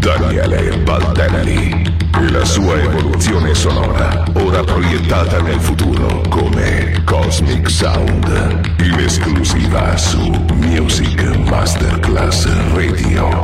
Daniele Baldelli. La sua evoluzione sonora, ora proiettata nel futuro come Cosmic Sound, in esclusiva su Music Masterclass Radio.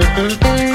Thank you.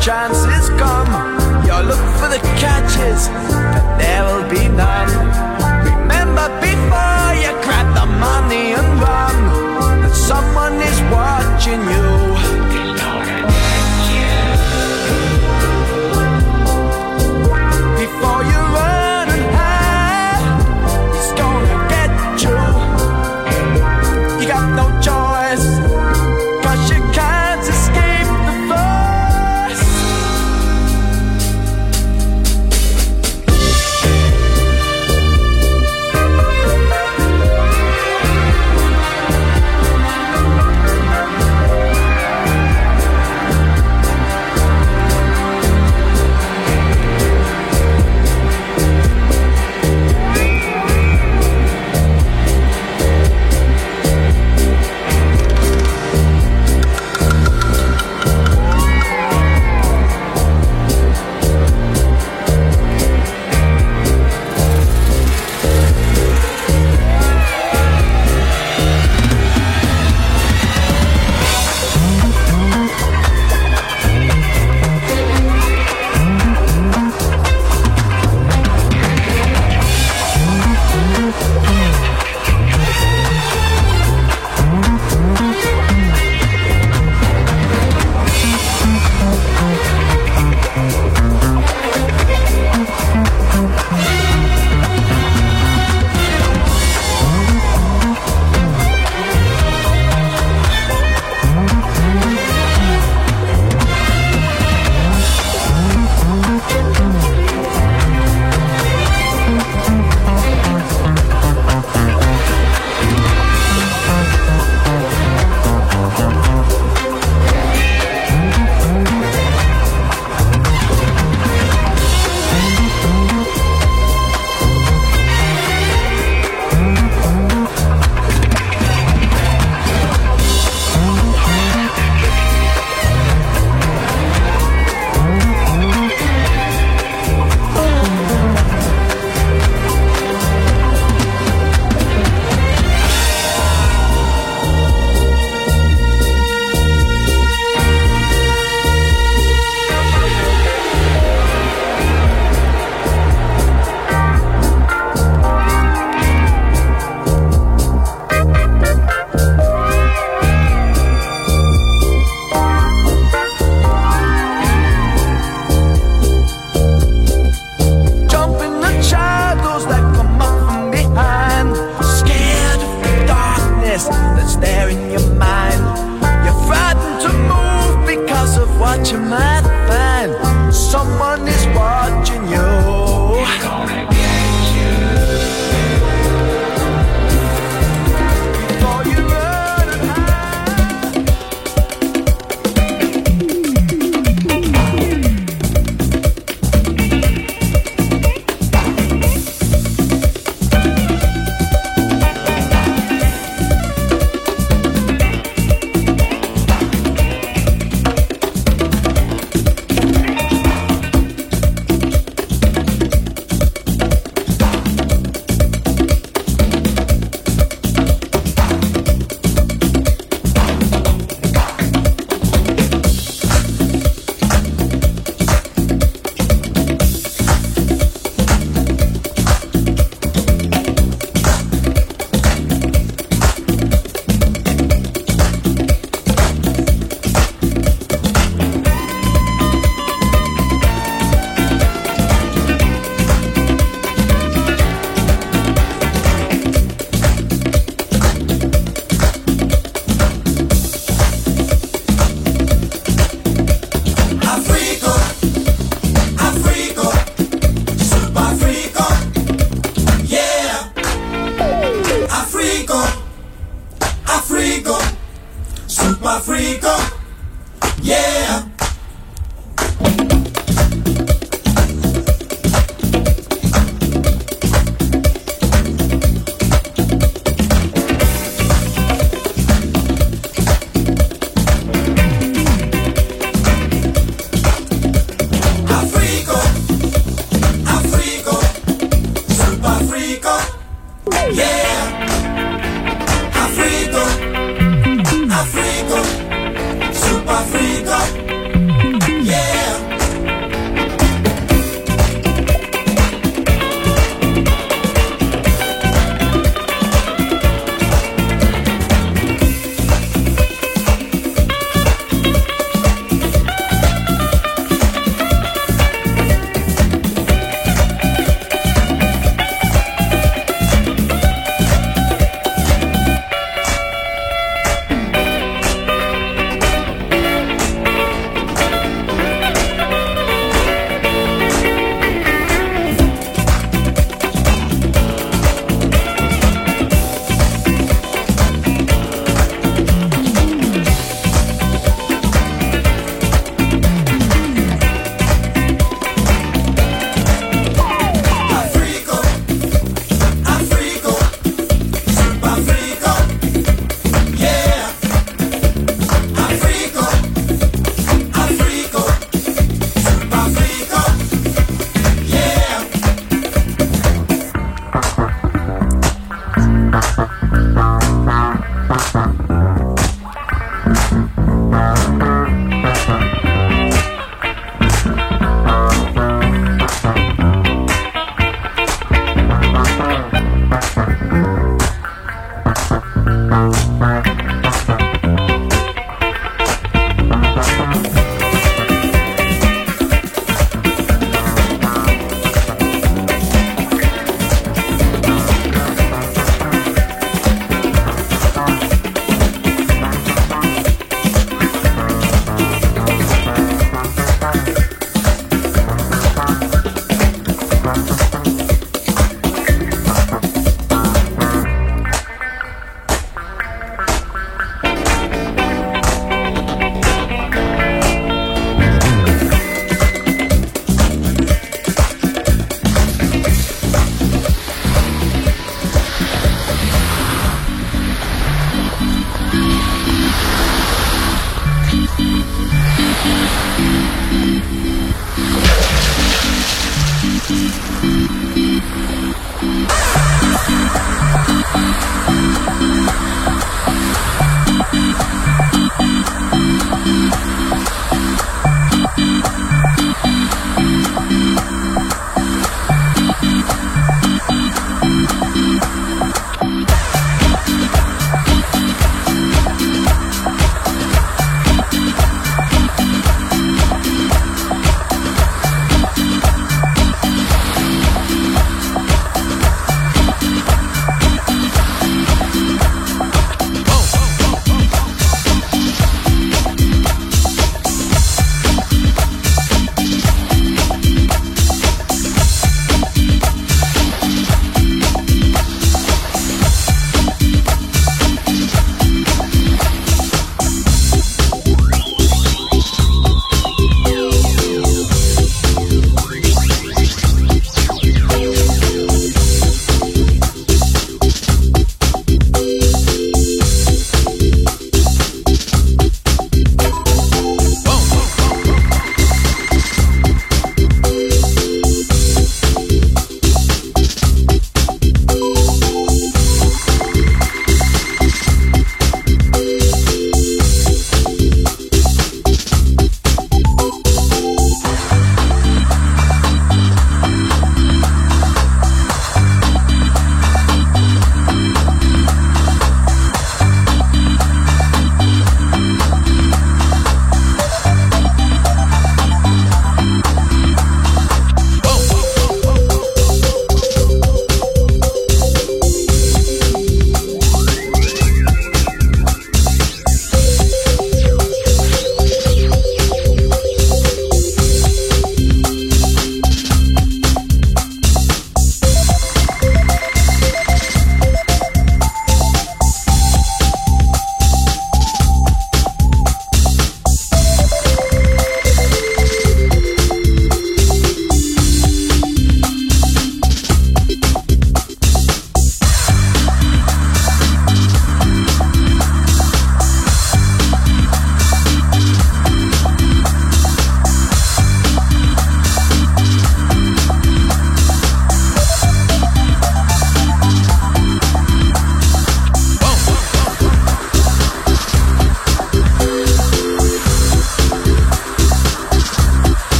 chances.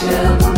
shall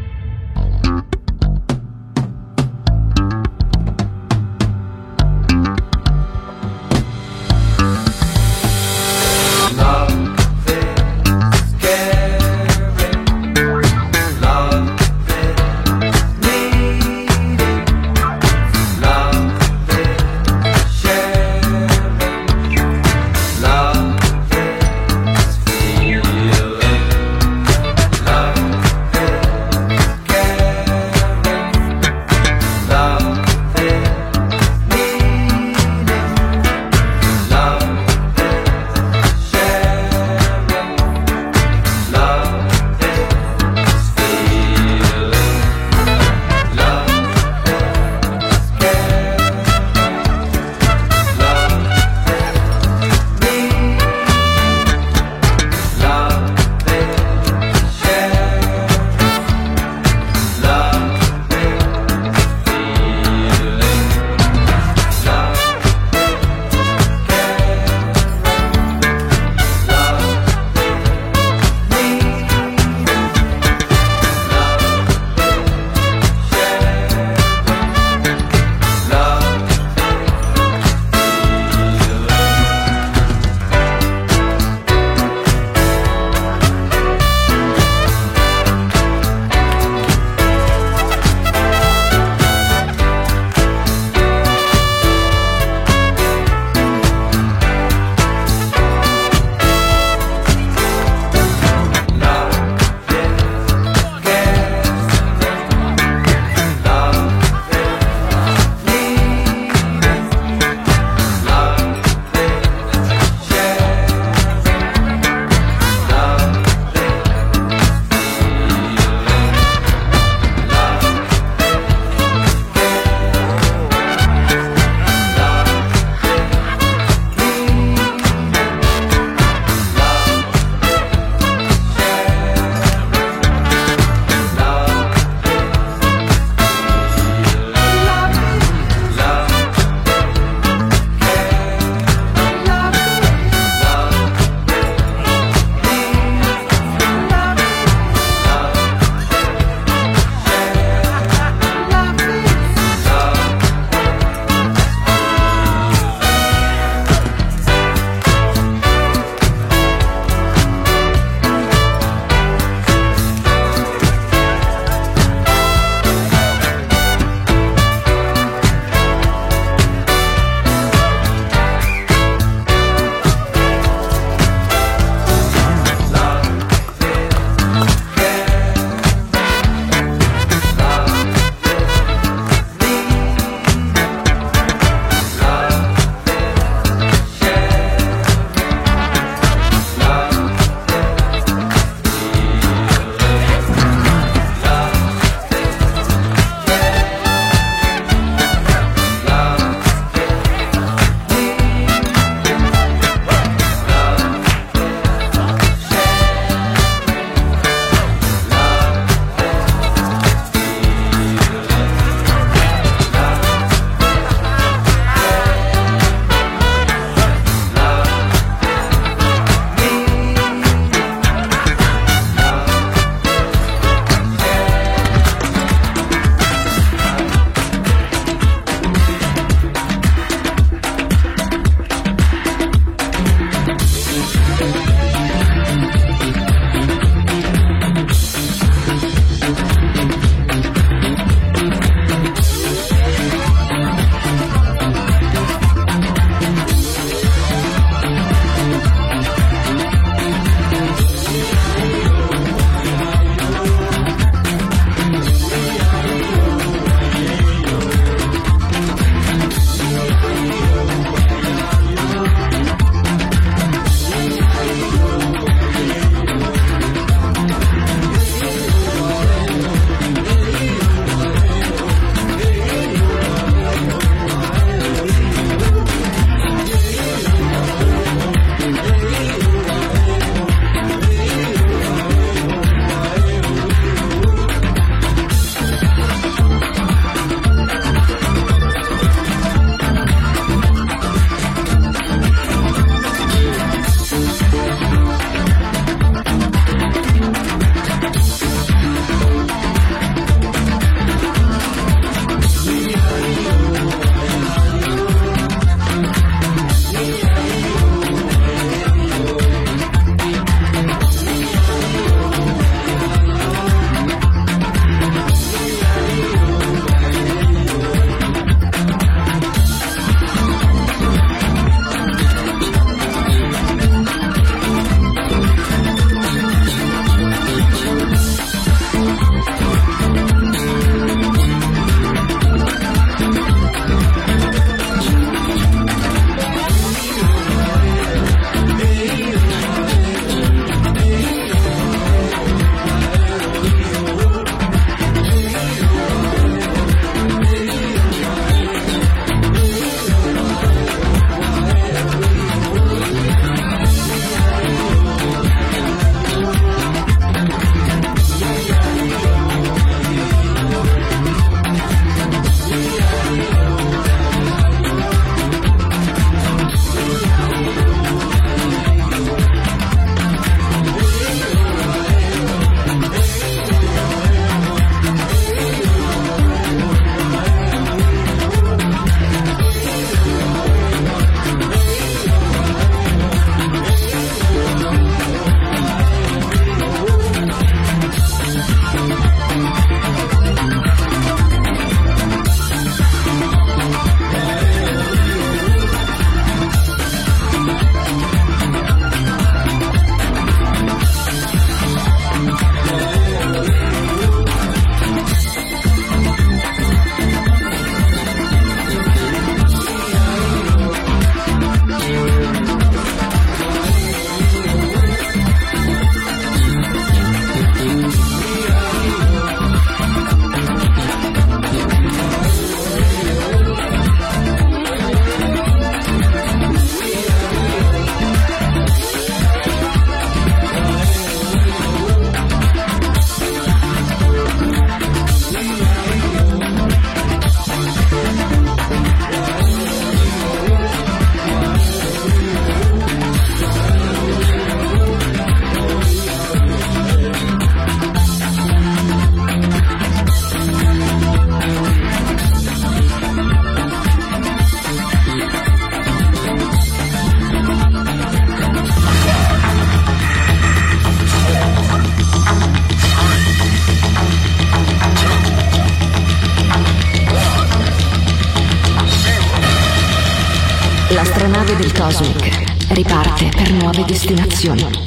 destinazione.